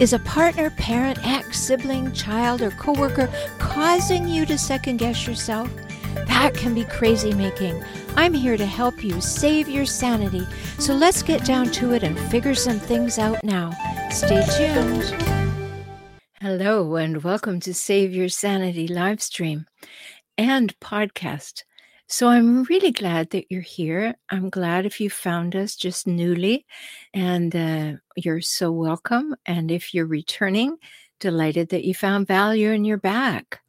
Is a partner, parent, ex, sibling, child, or coworker causing you to second guess yourself? That can be crazy making. I'm here to help you save your sanity. So let's get down to it and figure some things out now. Stay tuned. Hello, and welcome to Save Your Sanity live stream and podcast. So I'm really glad that you're here. I'm glad if you found us just newly, and uh, you're so welcome. And if you're returning, delighted that you found value in your back.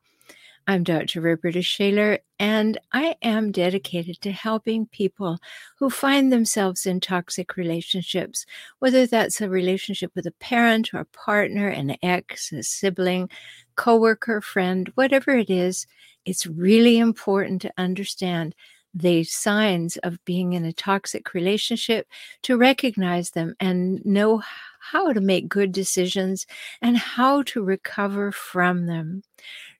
I'm Dr. Roberta Shaler, and I am dedicated to helping people who find themselves in toxic relationships, whether that's a relationship with a parent or a partner, an ex, a sibling, coworker, friend, whatever it is it's really important to understand the signs of being in a toxic relationship to recognize them and know how to make good decisions and how to recover from them.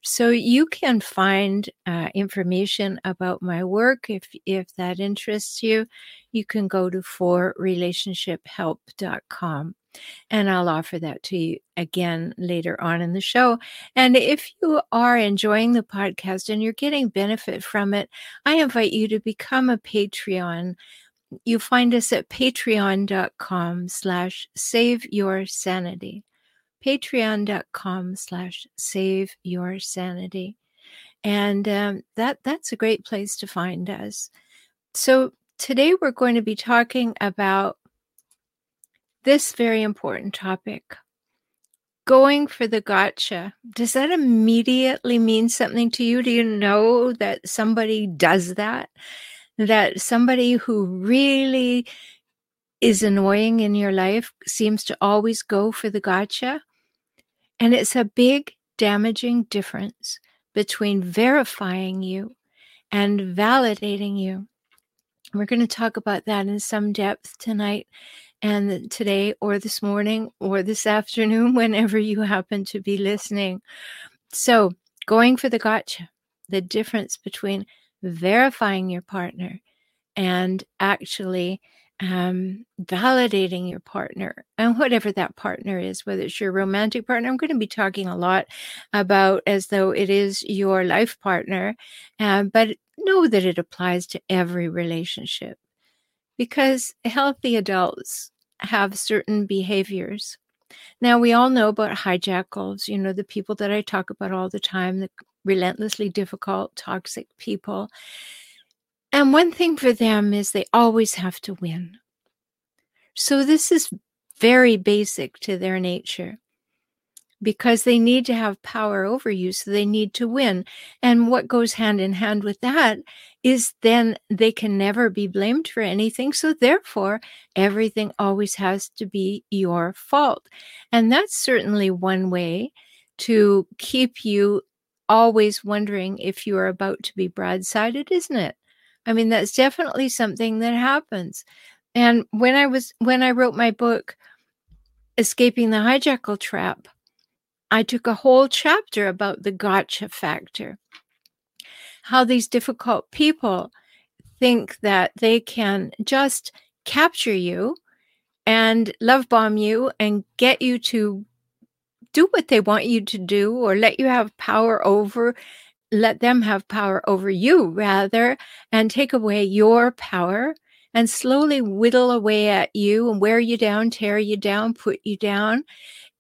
So you can find uh, information about my work if if that interests you. You can go to forrelationshiphelp.com and I'll offer that to you again later on in the show. And if you are enjoying the podcast and you're getting benefit from it, I invite you to become a Patreon. You find us at patreon.com slash save your sanity. Patreon.com slash save your sanity. And um, that that's a great place to find us. So today we're going to be talking about this very important topic. Going for the gotcha. Does that immediately mean something to you? Do you know that somebody does that? That somebody who really is annoying in your life seems to always go for the gotcha? And it's a big, damaging difference between verifying you and validating you. We're going to talk about that in some depth tonight and today or this morning or this afternoon, whenever you happen to be listening. So, going for the gotcha, the difference between verifying your partner and actually um, validating your partner and whatever that partner is, whether it's your romantic partner. I'm going to be talking a lot about as though it is your life partner, uh, but know that it applies to every relationship because healthy adults have certain behaviors. Now, we all know about hijackals, you know, the people that I talk about all the time, the relentlessly difficult, toxic people. And one thing for them is they always have to win. So, this is very basic to their nature because they need to have power over you. So they need to win. And what goes hand in hand with that is then they can never be blamed for anything. So therefore, everything always has to be your fault. And that's certainly one way to keep you always wondering if you are about to be broadsided, isn't it? I mean, that's definitely something that happens. And when I was, when I wrote my book, Escaping the Hijackal Trap, I took a whole chapter about the gotcha factor. How these difficult people think that they can just capture you and love bomb you and get you to do what they want you to do or let you have power over let them have power over you rather and take away your power and slowly whittle away at you and wear you down tear you down put you down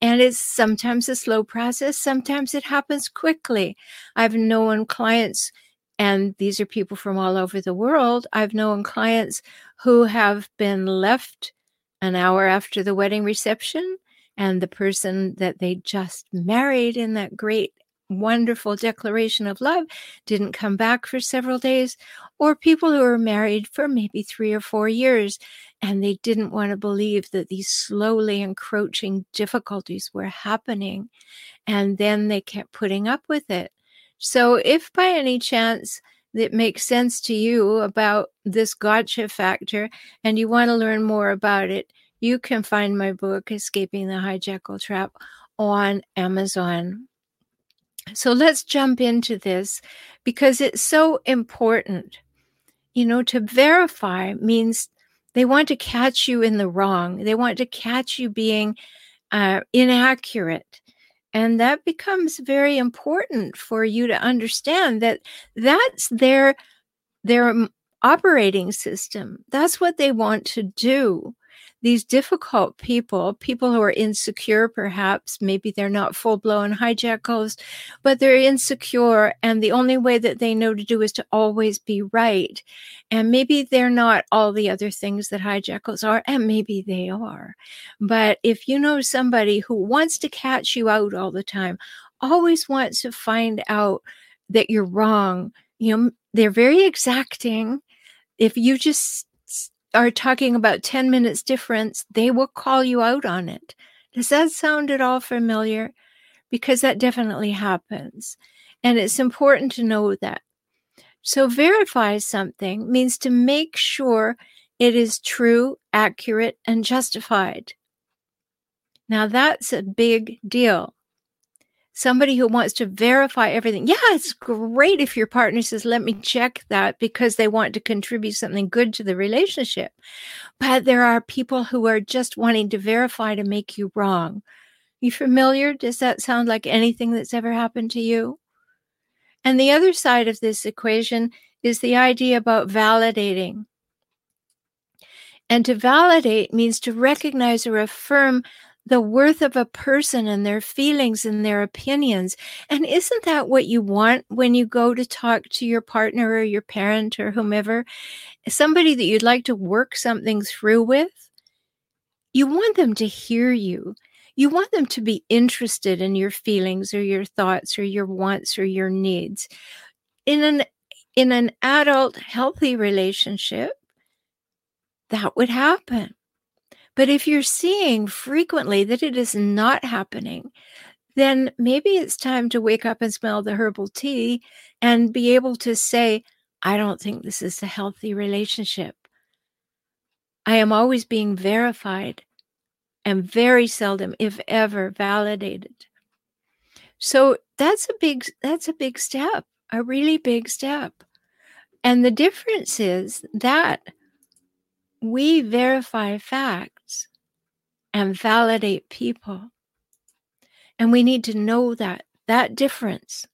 and it's sometimes a slow process, sometimes it happens quickly. I've known clients, and these are people from all over the world. I've known clients who have been left an hour after the wedding reception, and the person that they just married in that great wonderful declaration of love didn't come back for several days, or people who were married for maybe three or four years and they didn't want to believe that these slowly encroaching difficulties were happening. And then they kept putting up with it. So, if by any chance it makes sense to you about this gotcha factor and you want to learn more about it, you can find my book, Escaping the Hijackal Trap, on Amazon. So let's jump into this because it's so important. You know, to verify means they want to catch you in the wrong, they want to catch you being uh, inaccurate. And that becomes very important for you to understand that that's their their operating system. That's what they want to do these difficult people, people who are insecure, perhaps, maybe they're not full blown hijackals, but they're insecure. And the only way that they know to do is to always be right. And maybe they're not all the other things that hijackals are, and maybe they are. But if you know somebody who wants to catch you out all the time, always wants to find out that you're wrong, you know, they're very exacting. If you just are talking about 10 minutes difference, they will call you out on it. Does that sound at all familiar? Because that definitely happens. And it's important to know that. So, verify something means to make sure it is true, accurate, and justified. Now, that's a big deal somebody who wants to verify everything. Yeah, it's great if your partner says, let me check that because they want to contribute something good to the relationship. But there are people who are just wanting to verify to make you wrong. You familiar? Does that sound like anything that's ever happened to you? And the other side of this equation is the idea about validating. And to validate means to recognize or affirm the worth of a person and their feelings and their opinions. And isn't that what you want when you go to talk to your partner or your parent or whomever? Somebody that you'd like to work something through with? You want them to hear you. You want them to be interested in your feelings or your thoughts or your wants or your needs. In an in an adult healthy relationship, that would happen but if you're seeing frequently that it is not happening, then maybe it's time to wake up and smell the herbal tea and be able to say, I don't think this is a healthy relationship. I am always being verified and very seldom, if ever, validated. So that's a big that's a big step, a really big step. And the difference is that we verify facts and validate people. And we need to know that, that difference.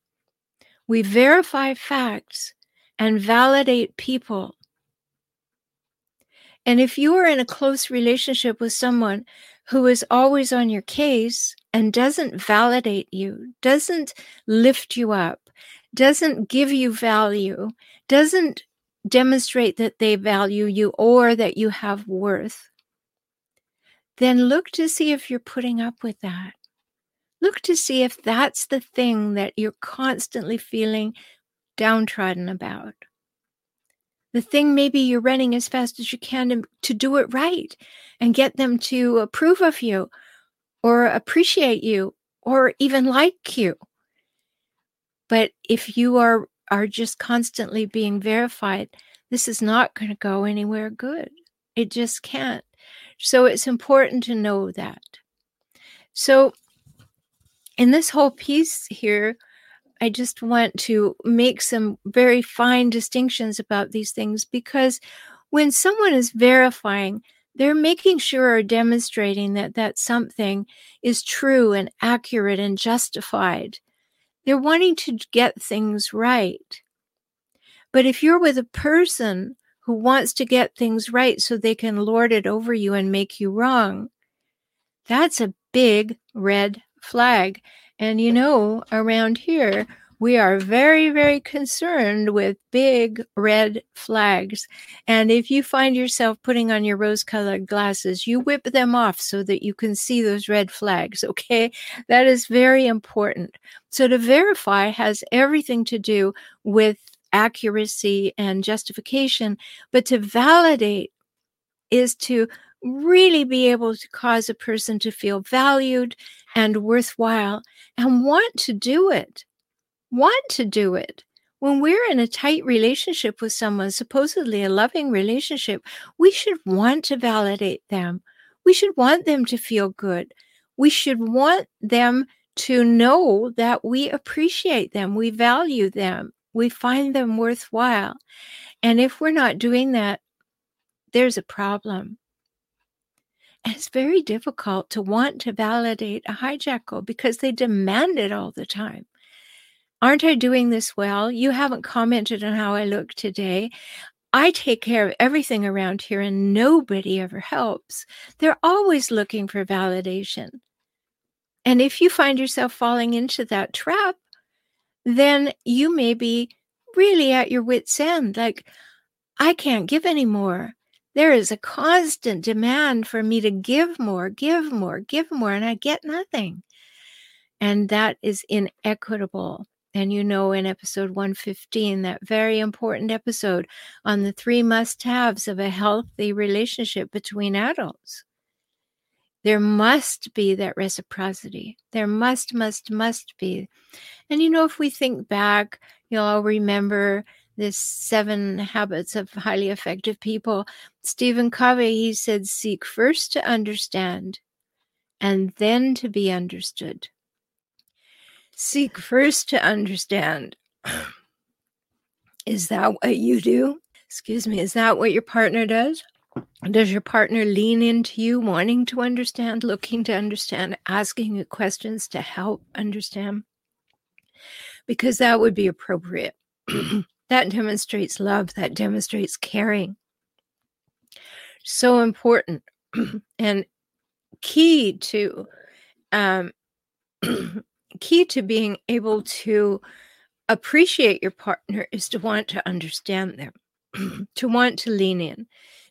We verify facts and validate people. And if you are in a close relationship with someone who is always on your case and doesn't validate you, doesn't lift you up, doesn't give you value, doesn't demonstrate that they value you or that you have worth, then look to see if you're putting up with that. Look to see if that's the thing that you're constantly feeling downtrodden about. The thing maybe you're running as fast as you can to, to do it right and get them to approve of you or appreciate you or even like you. But if you are are just constantly being verified, this is not going to go anywhere good. It just can't. So it's important to know that. So, in this whole piece here, I just want to make some very fine distinctions about these things because when someone is verifying, they're making sure or demonstrating that that something is true and accurate and justified. They're wanting to get things right. But if you're with a person who wants to get things right so they can lord it over you and make you wrong, that's a big red flag. And you know, around here, we are very, very concerned with big red flags. And if you find yourself putting on your rose colored glasses, you whip them off so that you can see those red flags. Okay. That is very important. So to verify has everything to do with accuracy and justification, but to validate is to really be able to cause a person to feel valued and worthwhile and want to do it want to do it. When we're in a tight relationship with someone, supposedly a loving relationship, we should want to validate them. We should want them to feel good. We should want them to know that we appreciate them, we value them, we find them worthwhile. And if we're not doing that, there's a problem. And it's very difficult to want to validate a hijackal because they demand it all the time. Aren't I doing this well? You haven't commented on how I look today. I take care of everything around here and nobody ever helps. They're always looking for validation. And if you find yourself falling into that trap, then you may be really at your wits' end. Like, I can't give anymore. There is a constant demand for me to give more, give more, give more, and I get nothing. And that is inequitable. And you know, in episode 115, that very important episode on the three must haves of a healthy relationship between adults, there must be that reciprocity. There must, must, must be. And you know, if we think back, you'll all remember this seven habits of highly effective people. Stephen Covey, he said, seek first to understand and then to be understood. Seek first to understand. Is that what you do? Excuse me, is that what your partner does? Does your partner lean into you, wanting to understand, looking to understand, asking you questions to help understand? Because that would be appropriate. That demonstrates love, that demonstrates caring. So important and key to um, key to being able to appreciate your partner is to want to understand them, to want to lean in,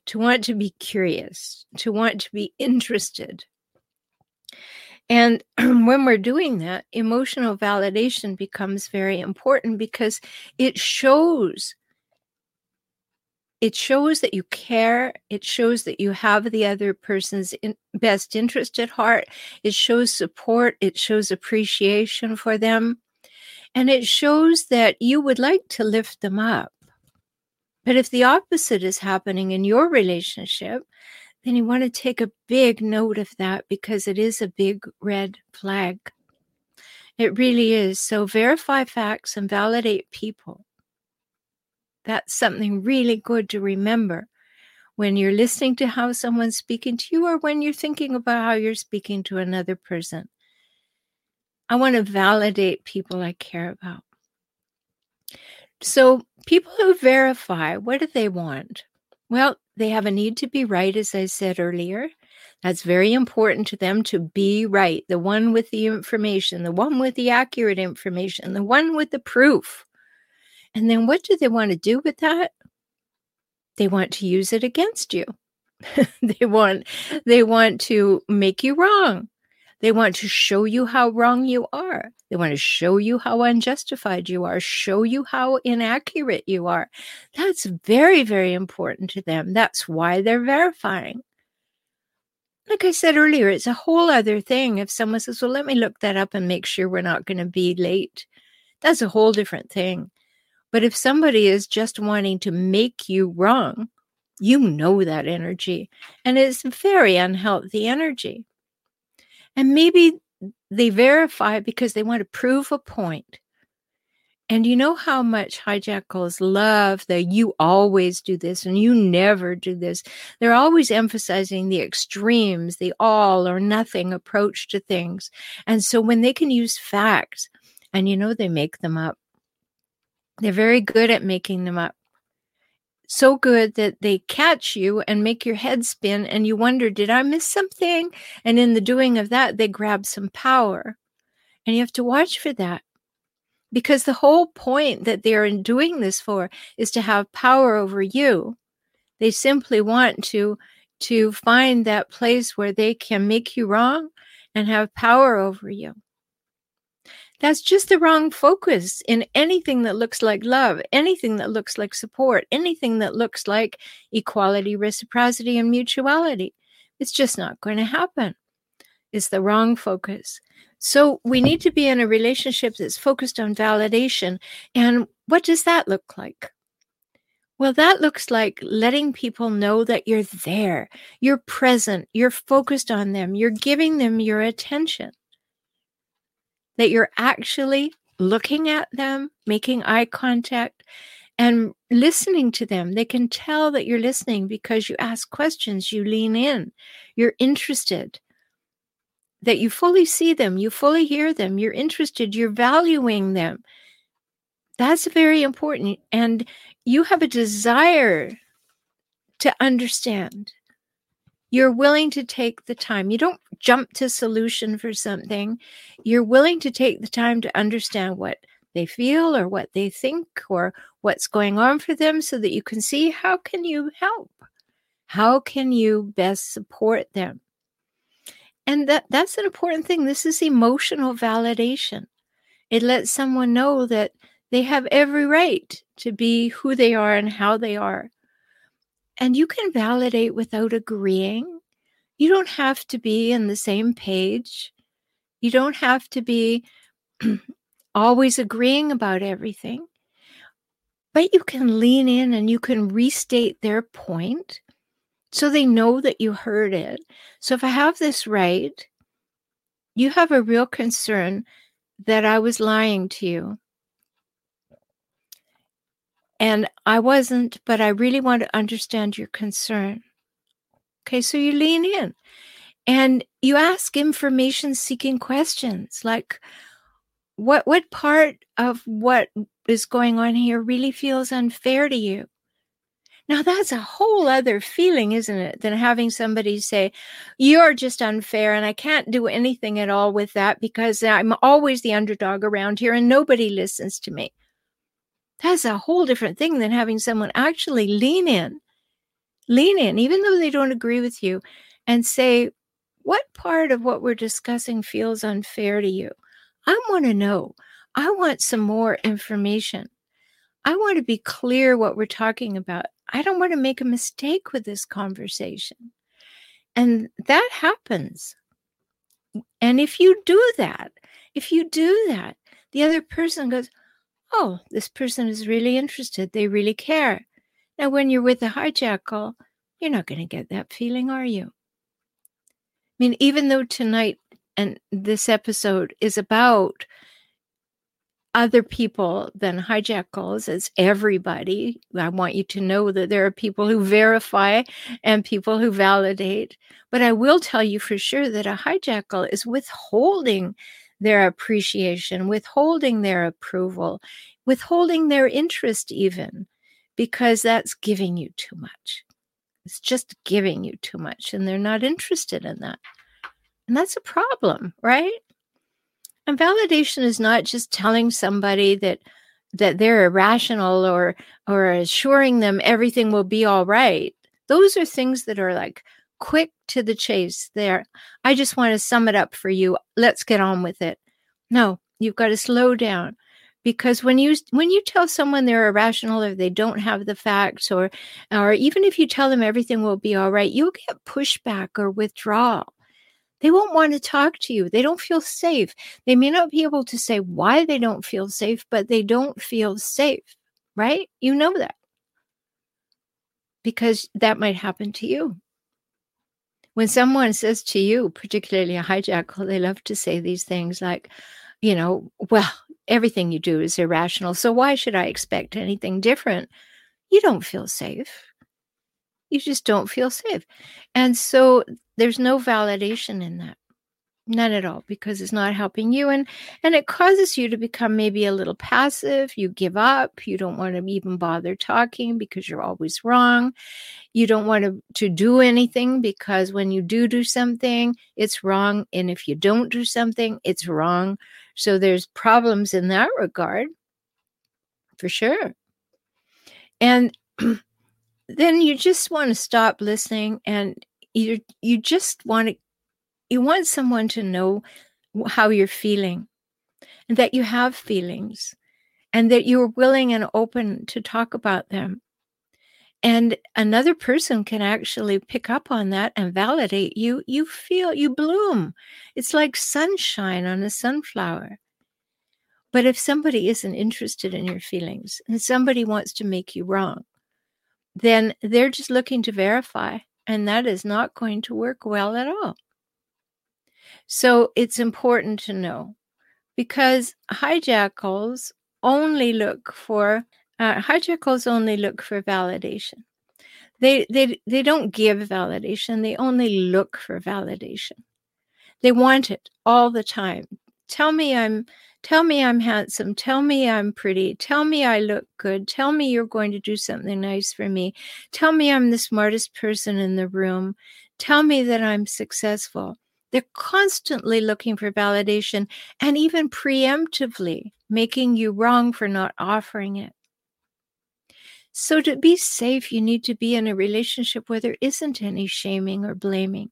to want to be curious, to want to be interested. And when we're doing that, emotional validation becomes very important because it shows it shows that you care it shows that you have the other person's in best interest at heart it shows support it shows appreciation for them and it shows that you would like to lift them up but if the opposite is happening in your relationship then you want to take a big note of that because it is a big red flag. It really is. So verify facts and validate people. That's something really good to remember when you're listening to how someone's speaking to you or when you're thinking about how you're speaking to another person. I want to validate people I care about. So, people who verify, what do they want? Well, they have a need to be right, as I said earlier. That's very important to them to be right, the one with the information, the one with the accurate information, the one with the proof. And then what do they want to do with that? They want to use it against you. they want they want to make you wrong. They want to show you how wrong you are. They want to show you how unjustified you are, show you how inaccurate you are. That's very, very important to them. That's why they're verifying. Like I said earlier, it's a whole other thing if someone says, Well, let me look that up and make sure we're not going to be late. That's a whole different thing. But if somebody is just wanting to make you wrong, you know that energy, and it's very unhealthy energy. And maybe they verify because they want to prove a point. And you know how much hijackals love that you always do this and you never do this. They're always emphasizing the extremes, the all or nothing approach to things. And so when they can use facts, and you know, they make them up, they're very good at making them up so good that they catch you and make your head spin and you wonder, did I miss something? And in the doing of that, they grab some power. And you have to watch for that because the whole point that they're doing this for is to have power over you. They simply want to to find that place where they can make you wrong and have power over you. That's just the wrong focus in anything that looks like love, anything that looks like support, anything that looks like equality, reciprocity, and mutuality. It's just not going to happen. It's the wrong focus. So we need to be in a relationship that's focused on validation. And what does that look like? Well, that looks like letting people know that you're there, you're present, you're focused on them, you're giving them your attention, that you're actually looking at them, making eye contact, and listening to them. They can tell that you're listening because you ask questions, you lean in, you're interested, that you fully see them, you fully hear them, you're interested, you're valuing them. That's very important. And you have a desire to understand. You're willing to take the time. You don't jump to solution for something. You're willing to take the time to understand what they feel or what they think or what's going on for them so that you can see how can you help? How can you best support them? And that, that's an important thing. This is emotional validation. It lets someone know that they have every right to be who they are and how they are. And you can validate without agreeing. You don't have to be in the same page. You don't have to be always agreeing about everything. But you can lean in and you can restate their point so they know that you heard it. So if I have this right, you have a real concern that I was lying to you. And I wasn't, but I really want to understand your concern. Okay, so you lean in and you ask information seeking questions like, what what part of what is going on here really feels unfair to you now that's a whole other feeling isn't it than having somebody say you're just unfair and i can't do anything at all with that because i'm always the underdog around here and nobody listens to me that's a whole different thing than having someone actually lean in lean in even though they don't agree with you and say what part of what we're discussing feels unfair to you I want to know. I want some more information. I want to be clear what we're talking about. I don't want to make a mistake with this conversation. And that happens. And if you do that, if you do that, the other person goes, Oh, this person is really interested. They really care. Now, when you're with a hijackal, you're not going to get that feeling, are you? I mean, even though tonight and this episode is about other people than hijackals it's everybody i want you to know that there are people who verify and people who validate but i will tell you for sure that a hijackal is withholding their appreciation withholding their approval withholding their interest even because that's giving you too much it's just giving you too much and they're not interested in that and that's a problem, right? And validation is not just telling somebody that that they're irrational or or assuring them everything will be all right. Those are things that are like quick to the chase. There, I just want to sum it up for you. Let's get on with it. No, you've got to slow down because when you when you tell someone they're irrational or they don't have the facts or or even if you tell them everything will be all right you'll get pushback or withdrawal they won't want to talk to you. They don't feel safe. They may not be able to say why they don't feel safe, but they don't feel safe, right? You know that because that might happen to you. When someone says to you, particularly a hijackal, they love to say these things like, you know, well, everything you do is irrational. So why should I expect anything different? You don't feel safe. You just don't feel safe. And so there's no validation in that none at all because it's not helping you and and it causes you to become maybe a little passive. You give up. You don't want to even bother talking because you're always wrong. You don't want to, to do anything because when you do do something it's wrong and if you don't do something it's wrong. So there's problems in that regard for sure. And then you just want to stop listening and you you just want to you want someone to know how you're feeling and that you have feelings and that you're willing and open to talk about them and another person can actually pick up on that and validate you, you feel you bloom. It's like sunshine on a sunflower. But if somebody isn't interested in your feelings and somebody wants to make you wrong, then they're just looking to verify, and that is not going to work well at all. So it's important to know because hijackals only look for uh, hijackals only look for validation. They, they, they don't give validation, they only look for validation. They want it all the time. Tell me I'm tell me I'm handsome, tell me I'm pretty, tell me I look good, tell me you're going to do something nice for me, tell me I'm the smartest person in the room, tell me that I'm successful. They're constantly looking for validation and even preemptively making you wrong for not offering it. So, to be safe, you need to be in a relationship where there isn't any shaming or blaming.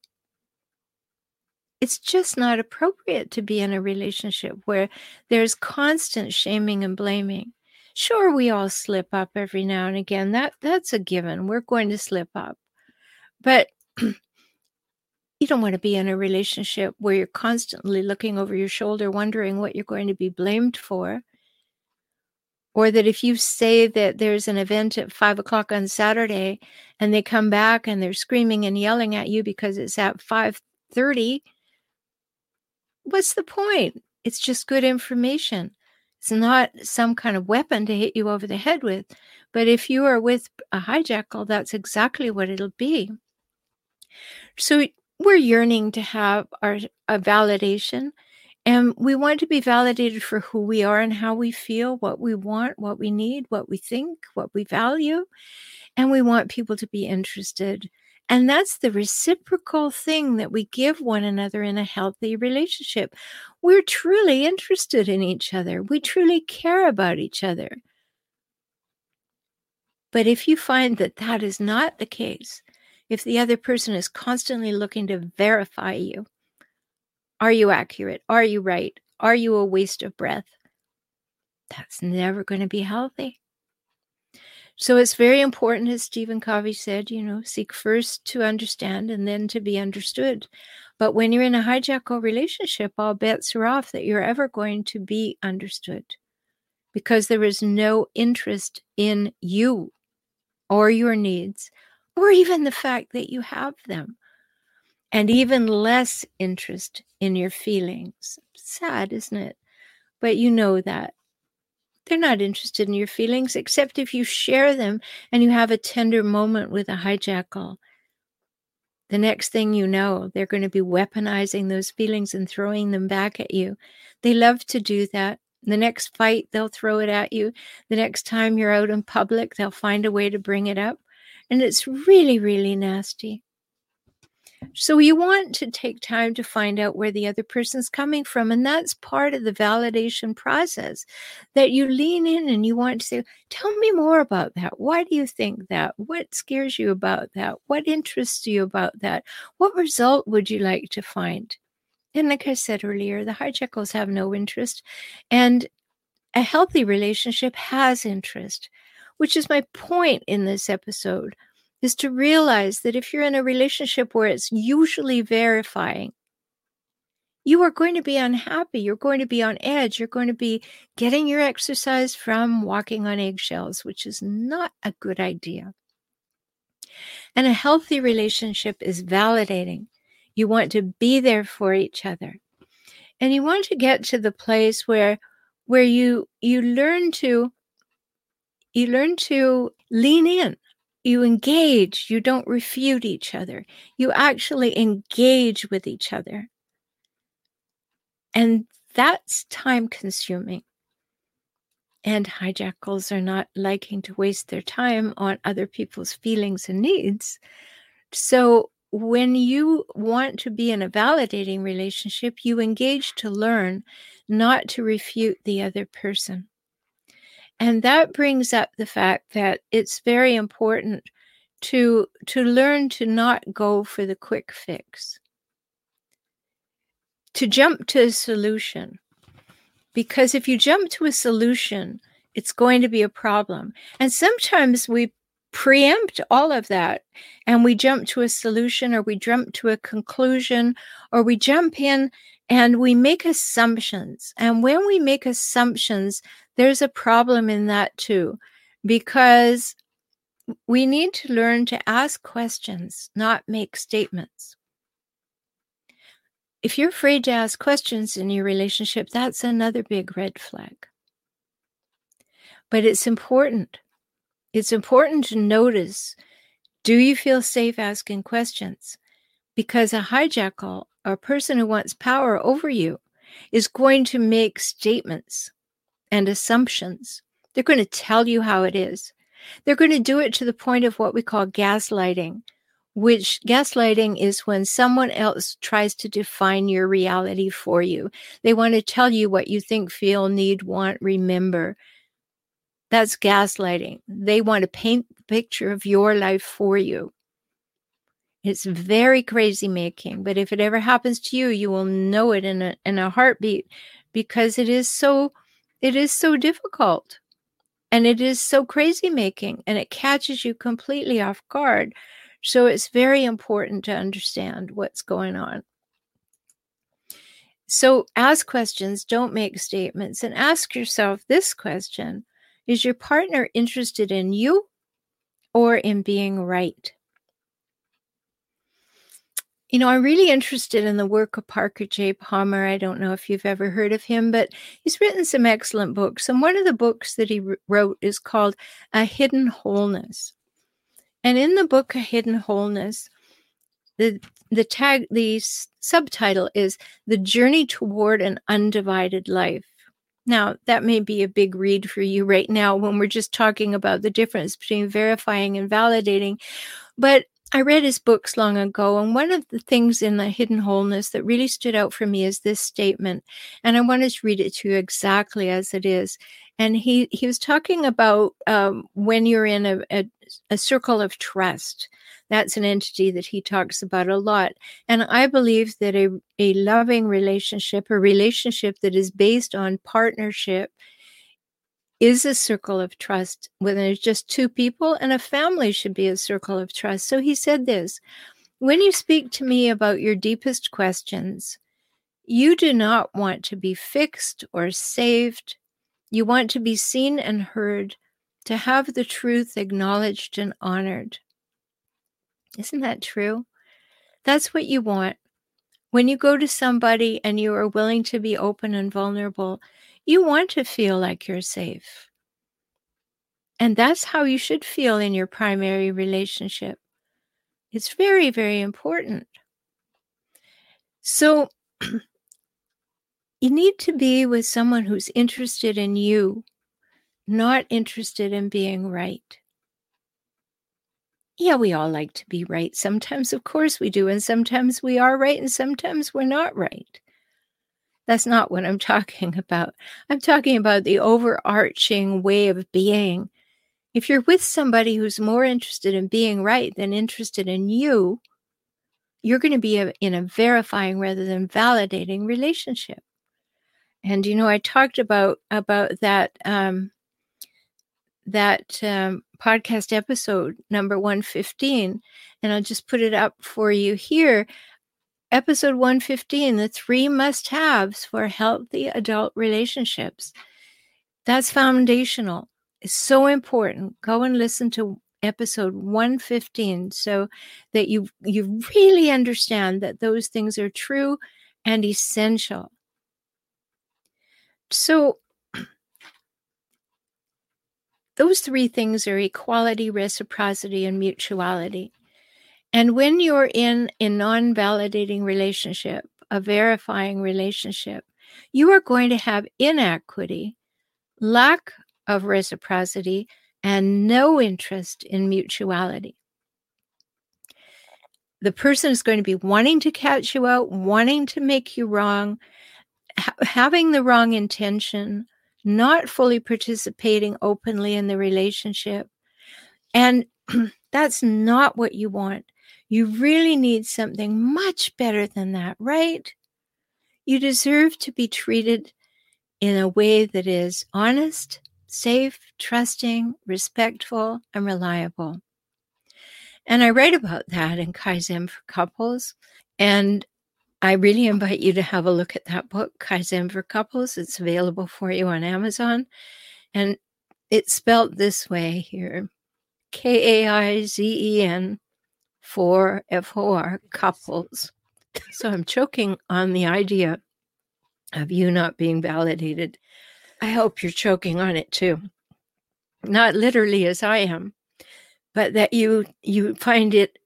It's just not appropriate to be in a relationship where there's constant shaming and blaming. Sure, we all slip up every now and again. That that's a given. We're going to slip up. But you don't want to be in a relationship where you're constantly looking over your shoulder wondering what you're going to be blamed for or that if you say that there's an event at five o'clock on Saturday and they come back and they're screaming and yelling at you because it's at 5:30, what's the point? It's just good information. It's not some kind of weapon to hit you over the head with. But if you are with a hijackal, that's exactly what it'll be. So we're yearning to have our a validation and we want to be validated for who we are and how we feel, what we want, what we need, what we think, what we value. And we want people to be interested. And that's the reciprocal thing that we give one another in a healthy relationship. We're truly interested in each other, we truly care about each other. But if you find that that is not the case, if the other person is constantly looking to verify you, are you accurate? Are you right? Are you a waste of breath? That's never going to be healthy. So it's very important, as Stephen Covey said, you know, seek first to understand and then to be understood. But when you're in a hijackal relationship, all bets are off that you're ever going to be understood because there is no interest in you or your needs or even the fact that you have them and even less interest in your feelings. Sad, isn't it? But you know that. They're not interested in your feelings except if you share them and you have a tender moment with a hijackal. The next thing you know, they're going to be weaponizing those feelings and throwing them back at you. They love to do that. The next fight, they'll throw it at you. The next time you're out in public, they'll find a way to bring it up. And it's really, really nasty. So you want to take time to find out where the other person's coming from. And that's part of the validation process that you lean in and you want to say, Tell me more about that. Why do you think that? What scares you about that? What interests you about that? What result would you like to find? And like I said earlier, the hijackals have no interest. And a healthy relationship has interest, which is my point in this episode is to realize that if you're in a relationship where it's usually verifying, you are going to be unhappy. You're going to be on edge. You're going to be getting your exercise from walking on eggshells, which is not a good idea. And a healthy relationship is validating. You want to be there for each other. And you want to get to the place where where you you learn to you learn to lean in you engage, you don't refute each other. You actually engage with each other. And that's time consuming. And hijackals are not liking to waste their time on other people's feelings and needs. So when you want to be in a validating relationship, you engage to learn, not to refute the other person. And that brings up the fact that it's very important to to learn to not go for the quick fix. To jump to a solution. Because if you jump to a solution, it's going to be a problem. And sometimes we preempt all of that and we jump to a solution or we jump to a conclusion or we jump in and we make assumptions. And when we make assumptions, there's a problem in that too, because we need to learn to ask questions, not make statements. If you're afraid to ask questions in your relationship, that's another big red flag. But it's important. It's important to notice do you feel safe asking questions? Because a hijackal, or a person who wants power over you, is going to make statements and assumptions. They're going to tell you how it is. They're going to do it to the point of what we call gaslighting, which gaslighting is when someone else tries to define your reality for you. They want to tell you what you think, feel, need, want, remember. That's gaslighting. They want to paint the picture of your life for you. It's very crazy making, but if it ever happens to you, you will know it in a in a heartbeat because it is so it is so difficult. And it is so crazy making and it catches you completely off guard. So it's very important to understand what's going on. So ask questions, don't make statements, and ask yourself this question Is your partner interested in you or in being right? You know, I'm really interested in the work of Parker J. Palmer. I don't know if you've ever heard of him, but he's written some excellent books. And one of the books that he wrote is called A Hidden Wholeness. And in the book A Hidden Wholeness, the the tag the subtitle is The Journey Toward an Undivided Life. Now, that may be a big read for you right now when we're just talking about the difference between verifying and validating. But I read his books long ago, and one of the things in the hidden wholeness that really stood out for me is this statement. And I wanted to read it to you exactly as it is. And he, he was talking about um, when you're in a, a, a circle of trust. That's an entity that he talks about a lot. And I believe that a, a loving relationship, a relationship that is based on partnership, is a circle of trust when there's just two people, and a family should be a circle of trust. So he said this When you speak to me about your deepest questions, you do not want to be fixed or saved. You want to be seen and heard, to have the truth acknowledged and honored. Isn't that true? That's what you want. When you go to somebody and you are willing to be open and vulnerable, you want to feel like you're safe. And that's how you should feel in your primary relationship. It's very, very important. So, you need to be with someone who's interested in you, not interested in being right. Yeah, we all like to be right. Sometimes, of course, we do. And sometimes we are right, and sometimes we're not right. That's not what I'm talking about. I'm talking about the overarching way of being. If you're with somebody who's more interested in being right than interested in you, you're going to be a, in a verifying rather than validating relationship. And you know, I talked about about that um, that um, podcast episode number 115 and i'll just put it up for you here Episode 115 The Three Must Haves for Healthy Adult Relationships. That's foundational. It's so important. Go and listen to episode 115 so that you you really understand that those things are true and essential. So those three things are equality, reciprocity, and mutuality. And when you're in a non validating relationship, a verifying relationship, you are going to have inequity, lack of reciprocity, and no interest in mutuality. The person is going to be wanting to catch you out, wanting to make you wrong, ha- having the wrong intention, not fully participating openly in the relationship. And that's not what you want. You really need something much better than that, right? You deserve to be treated in a way that is honest, safe, trusting, respectful, and reliable. And I write about that in Kaizen for Couples. And I really invite you to have a look at that book, Kaizen for Couples. It's available for you on Amazon. And it's spelled this way here K A I Z E N for F O R couples. So I'm choking on the idea of you not being validated. I hope you're choking on it too. Not literally as I am, but that you you find it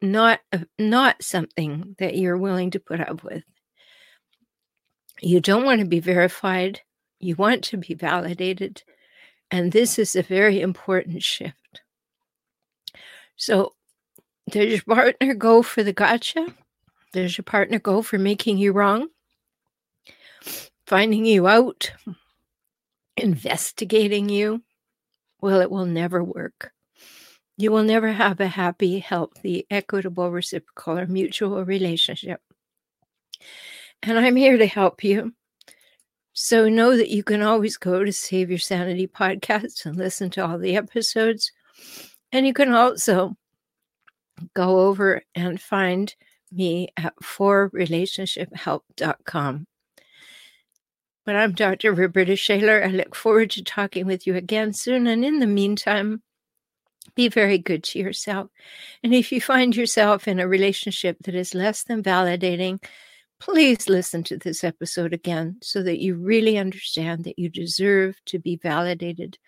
not not something that you're willing to put up with. You don't want to be verified. You want to be validated. And this is a very important shift. So, does your partner go for the gotcha? Does your partner go for making you wrong? Finding you out? Investigating you? Well, it will never work. You will never have a happy, healthy, equitable, reciprocal, or mutual relationship. And I'm here to help you. So know that you can always go to Save Your Sanity podcast and listen to all the episodes. And you can also go over and find me at forrelationshiphelp.com. But I'm Dr. Roberta Shaler. I look forward to talking with you again soon. And in the meantime, be very good to yourself. And if you find yourself in a relationship that is less than validating, please listen to this episode again so that you really understand that you deserve to be validated.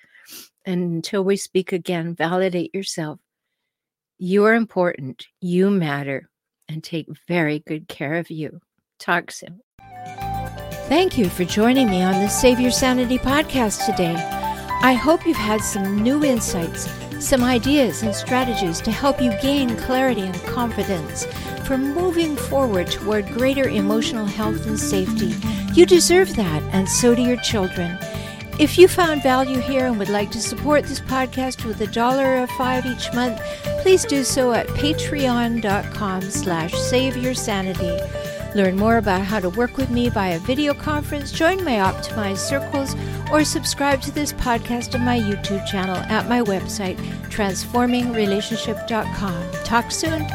And until we speak again, validate yourself. You are important, you matter, and take very good care of you. Talk soon. Thank you for joining me on the Save Your Sanity podcast today. I hope you've had some new insights some ideas and strategies to help you gain clarity and confidence for moving forward toward greater emotional health and safety. You deserve that, and so do your children. If you found value here and would like to support this podcast with a dollar or five each month, please do so at patreon.com slash save your sanity. Learn more about how to work with me via video conference, join my optimized circles, or subscribe to this podcast on my YouTube channel at my website, transformingrelationship.com. Talk soon.